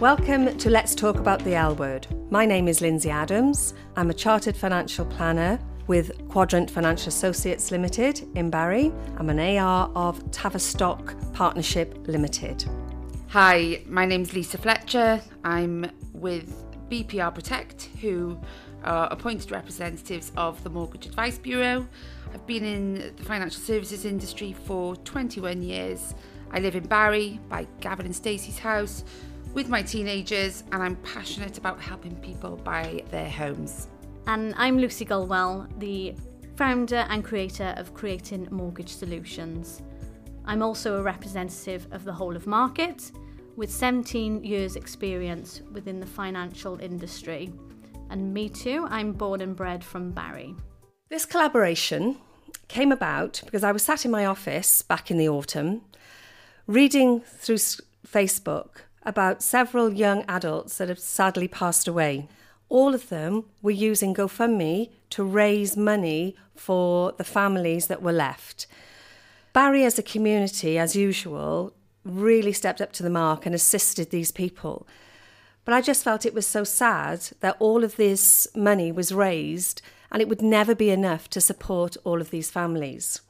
Welcome to Let's Talk About the L Word. My name is Lindsey Adams. I'm a chartered financial planner with Quadrant Financial Associates Limited in Barry. I'm an AR of Tavistock Partnership Limited. Hi, my name's Lisa Fletcher. I'm with BPR Protect, who are appointed representatives of the Mortgage Advice Bureau. I've been in the financial services industry for 21 years. I live in Barry by Gavin and Stacey's house with my teenagers, and I'm passionate about helping people buy their homes. And I'm Lucy Gulwell, the founder and creator of Creating Mortgage Solutions. I'm also a representative of the whole of market with 17 years' experience within the financial industry. And me too, I'm born and bred from Barry. This collaboration came about because I was sat in my office back in the autumn reading through Facebook about several young adults that have sadly passed away. All of them were using GoFundMe to raise money for the families that were left. Barry, as a community, as usual, really stepped up to the mark and assisted these people. But I just felt it was so sad that all of this money was raised and it would never be enough to support all of these families.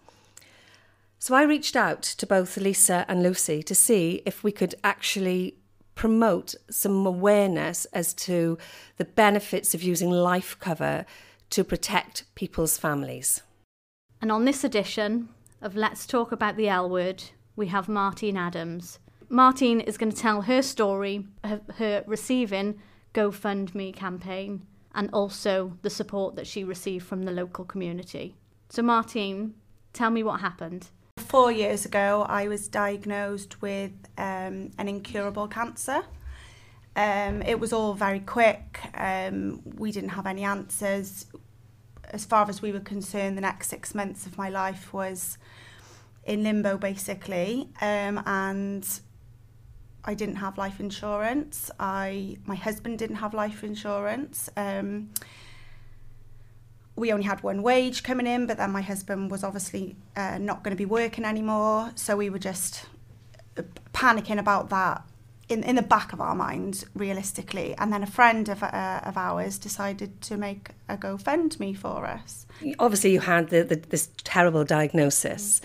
So I reached out to both Lisa and Lucy to see if we could actually promote some awareness as to the benefits of using life cover to protect people's families. And on this edition of Let's Talk About the L Word, we have Martine Adams. Martine is going to tell her story of her receiving GoFundMe campaign and also the support that she received from the local community. So, Martine, tell me what happened. Four years ago, I was diagnosed with um, an incurable cancer. Um, it was all very quick. Um, we didn't have any answers. As far as we were concerned, the next six months of my life was in limbo, basically. Um, and I didn't have life insurance. I my husband didn't have life insurance. We only had one wage coming in, but then my husband was obviously uh, not going to be working anymore. So we were just uh, panicking about that in, in the back of our minds, realistically. And then a friend of, uh, of ours decided to make a GoFundMe for us. Obviously, you had the, the, this terrible diagnosis.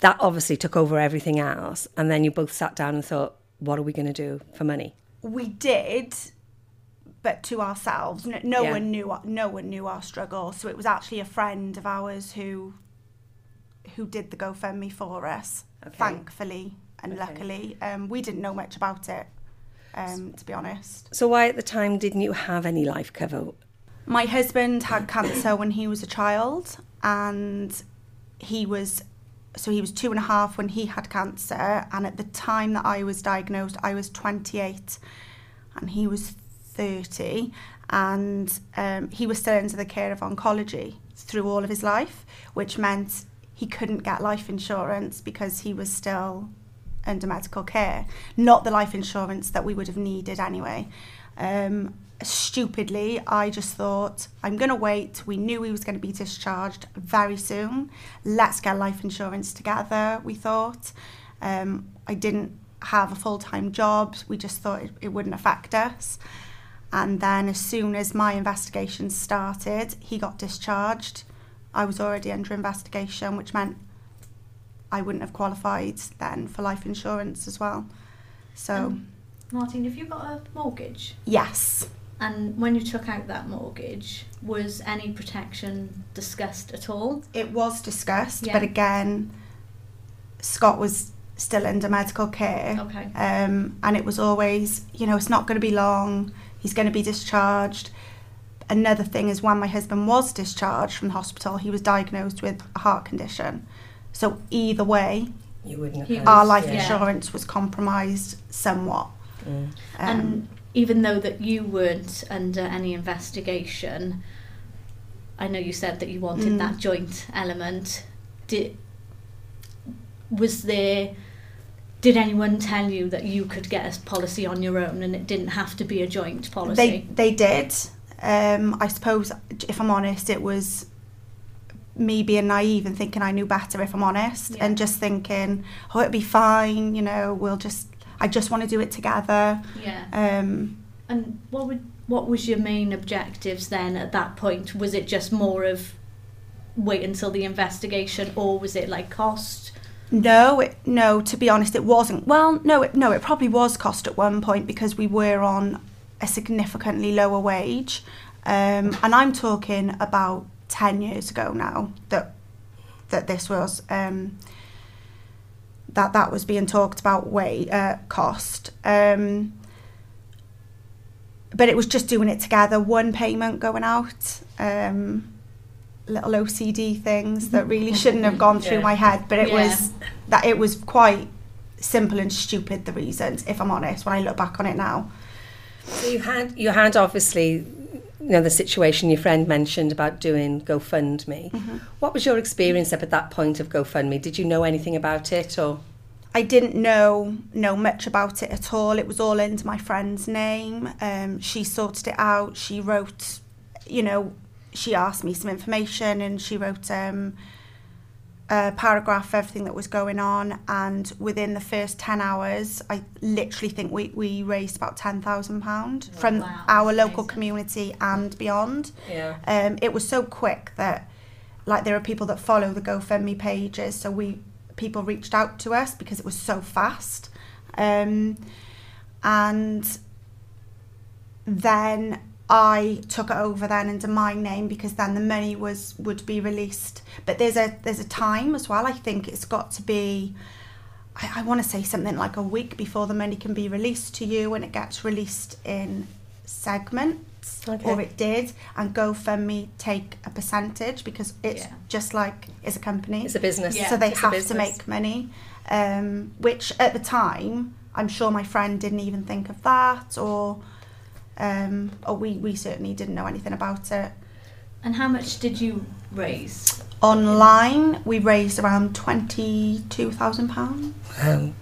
That obviously took over everything else. And then you both sat down and thought, what are we going to do for money? We did, but to ourselves. No, no Yeah. one knew no one knew our struggle. So it was actually a friend of ours who who did the GoFundMe for us. Okay. Thankfully and Okay. luckily, um, we didn't know much about it. Um, to be honest, So, why at the time didn't you have any life cover? my husband had cancer when he was a child, and he was so he was two and a half when he had cancer. And at the time that I was diagnosed, I was 28, and he was 30, and um, he was still under the care of oncology through all of his life, which meant he couldn't get life insurance because he was still under medical care. Not the life insurance that we would have needed anyway. Um, stupidly, I just thought, I'm going to wait. We knew he was going to be discharged very soon. Let's get life insurance together, we thought. Um, I didn't have a full time job. We just thought it, it wouldn't affect us. And then, as soon as my investigation started, he got discharged. I was already under investigation, which meant I wouldn't have qualified then for life insurance as well. So, Um, Martine, have you got a mortgage? yes. And when you took out that mortgage, was any protection discussed at all? It was discussed, Yeah. but again, Scott was still under medical care. Okay. Um, and it was always, you know, it's not going to be long, he's going to be discharged. Another thing is when my husband was discharged from the hospital, he was diagnosed with a heart condition. So either way, You wouldn't have our life yeah. insurance was compromised somewhat. Mm. Um, and even though that you weren't under any investigation, I know you said that you wanted Mm. that joint element. Did was there? Did anyone tell you that you could get a policy on your own and it didn't have to be a joint policy? They they did. Um, I suppose, if I'm honest, it was me being naive and thinking I knew better. If I'm honest, Yeah. and just thinking, oh, it'll be fine. You know, we'll just. I just want to do it together. Yeah. Um, And what would what was your main objectives then at that point? Was it just more of wait until the investigation, or was it like cost? No, it, no. To be honest, it wasn't. Well, no, it, no. It probably was cost at one point because we were on a significantly lower wage, um, and I'm talking about ten years ago now that that this was um, that that was being talked about. Way uh, cost. Um, but it was just doing it together, one payment going out. Um, little OCD things that really shouldn't have gone through Yeah. my head, but it Yeah. was that it was quite simple and stupid the reasons, if I'm honest, when I look back on it now. So you had you had obviously you know the situation your friend mentioned about doing GoFundMe. What was your experience up at that point of GoFundMe? Did you know anything about it or I didn't know know much about it at all. It was all into my friend's name. Um, she sorted it out. She wrote, you know, she asked me some information and she wrote um, a paragraph of everything that was going on. And within the first 10 hours, I literally think we, we raised about £10,000 from Wow, our local community and beyond. yeah? Um, it was so quick that, like, there are people that follow the GoFundMe pages, so we people reached out to us because it was so fast, um, and then I took it over then into my name because then the money was would be released. But there's a there's a time as well. I think it's got to be. I, I want to say something like a week before the money can be released to you, and it gets released in segments, Okay. or it did. And GoFundMe take a percentage because it's Yeah. just like it's a company It's a business. Yeah. so they have to make money um, which at the time i'm sure my friend didn't even think of that or um, or we, we certainly didn't know anything about it And how much did you raise? online we raised around 22000 pounds Um,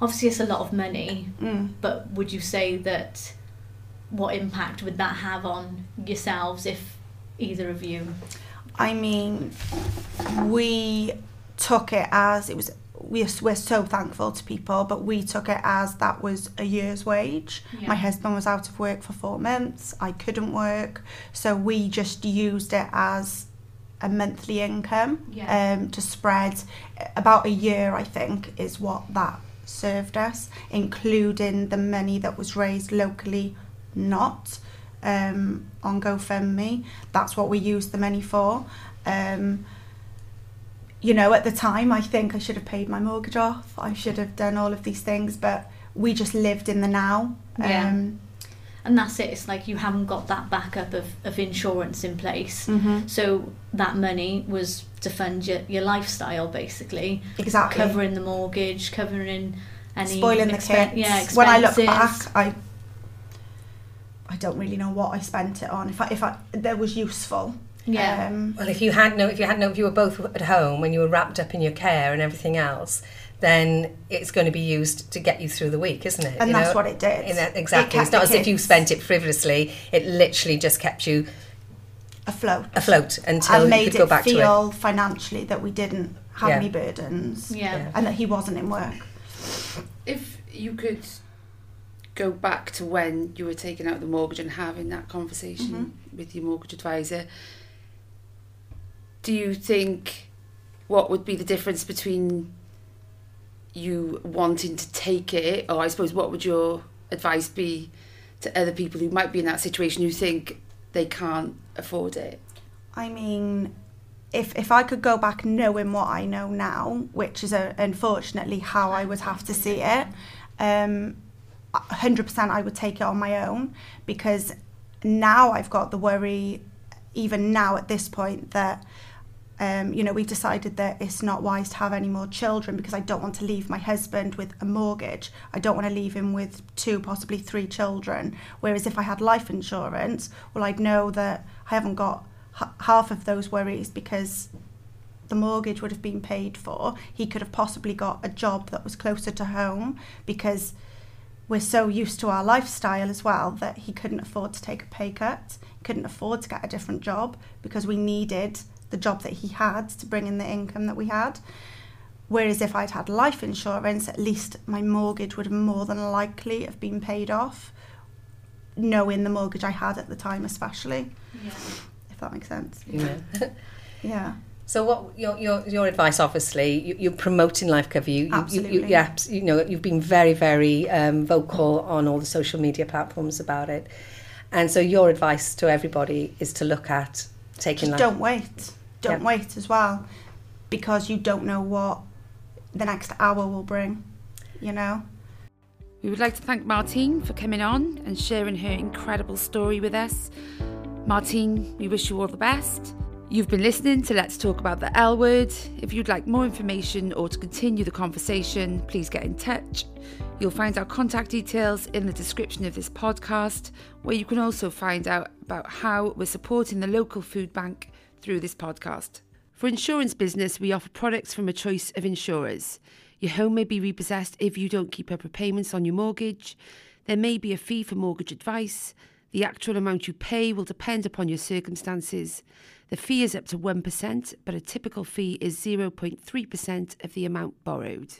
Obviously, it's a lot of money, mm. but would you say that what impact would that have on yourselves if either of you? i mean we took it as it was we're, we're so thankful to people but we took it as that was a year's wage Yeah. My husband was out of work for four months. I couldn't work. So we just used it as a monthly income Yeah. um, to spread. About a year, I think, is what that served us, including the money that was raised locally, not um, on GoFundMe. That's what we used the money for. Um, you know, at the time, I think I should have paid my mortgage off. I should have done all of these things, but we just lived in the now. Yeah. Um, And that's it. It's like you haven't got that backup of, of insurance in place. mhm. So that money was to fund your, your lifestyle, basically, Exactly. covering the mortgage, covering any Spoiling the kids. Yeah, expenses. when I look back, I I don't really know what I spent it on. If I if I that was useful. Yeah. Um, well, if you had no, if you had no, if you were both at home when you were wrapped up in your care and everything else, then it's going to be used to get you through the week, isn't it? and You that's know? what it did. In that- exactly. kept It's not the as if you spent it frivolously. It literally just kept you afloat. afloat until and you made could go it back to it. feel financially that we didn't have Yeah. any burdens Yeah. Yeah. and that he wasn't in work. If you could go back to when you were taking out the mortgage and having that conversation with your mortgage advisor, do you think what would be the difference between you wanting to take it, or I suppose what would your advice be to other people who might be in that situation who think they can't afford it? I mean, if if I could go back knowing what I know now, which is uh unfortunately how I would have to see it, um, 100% I would take it on my own because now I've got the worry, even now at this point, that. Um, you know, we've decided that it's not wise to have any more children because I don't want to leave my husband with a mortgage. I don't want to leave him with two, possibly three children. Whereas if I had life insurance, well, I'd know that I haven't got h- half of those worries because the mortgage would have been paid for. He could have possibly got a job that was closer to home because we're so used to our lifestyle as well that he couldn't afford to take a pay cut. Couldn't afford to get a different job because we needed the job that he had to bring in the income that we had. Whereas if I'd had life insurance, at least my mortgage would have more than likely have been paid off, knowing the mortgage I had at the time, especially. Yeah. If that makes sense. Yeah. Yeah. So what your your your advice? Obviously, you, you're promoting life cover. You, you, Absolutely. You, you, yeah, you know, you've been very very um, vocal on all the social media platforms about it, and so your advice to everybody is to look at taking Just life. don't wait. Don't Yeah. wait as well, because you don't know what the next hour will bring. You know. We would like to thank Martine for coming on and sharing her incredible story with us. Martine, we wish you all the best. You've been listening to Let's Talk About the L Word. If you'd like more information or to continue the conversation, please get in touch. You'll find our contact details in the description of this podcast, where you can also find out about how we're supporting the local food bank through this podcast. For insurance business, we offer products from a choice of insurers. Your home may be repossessed if you don't keep up with payments on your mortgage. There may be a fee for mortgage advice. The actual amount you pay will depend upon your circumstances. The fee is up to 1%, but a typical fee is 0.3% of the amount borrowed.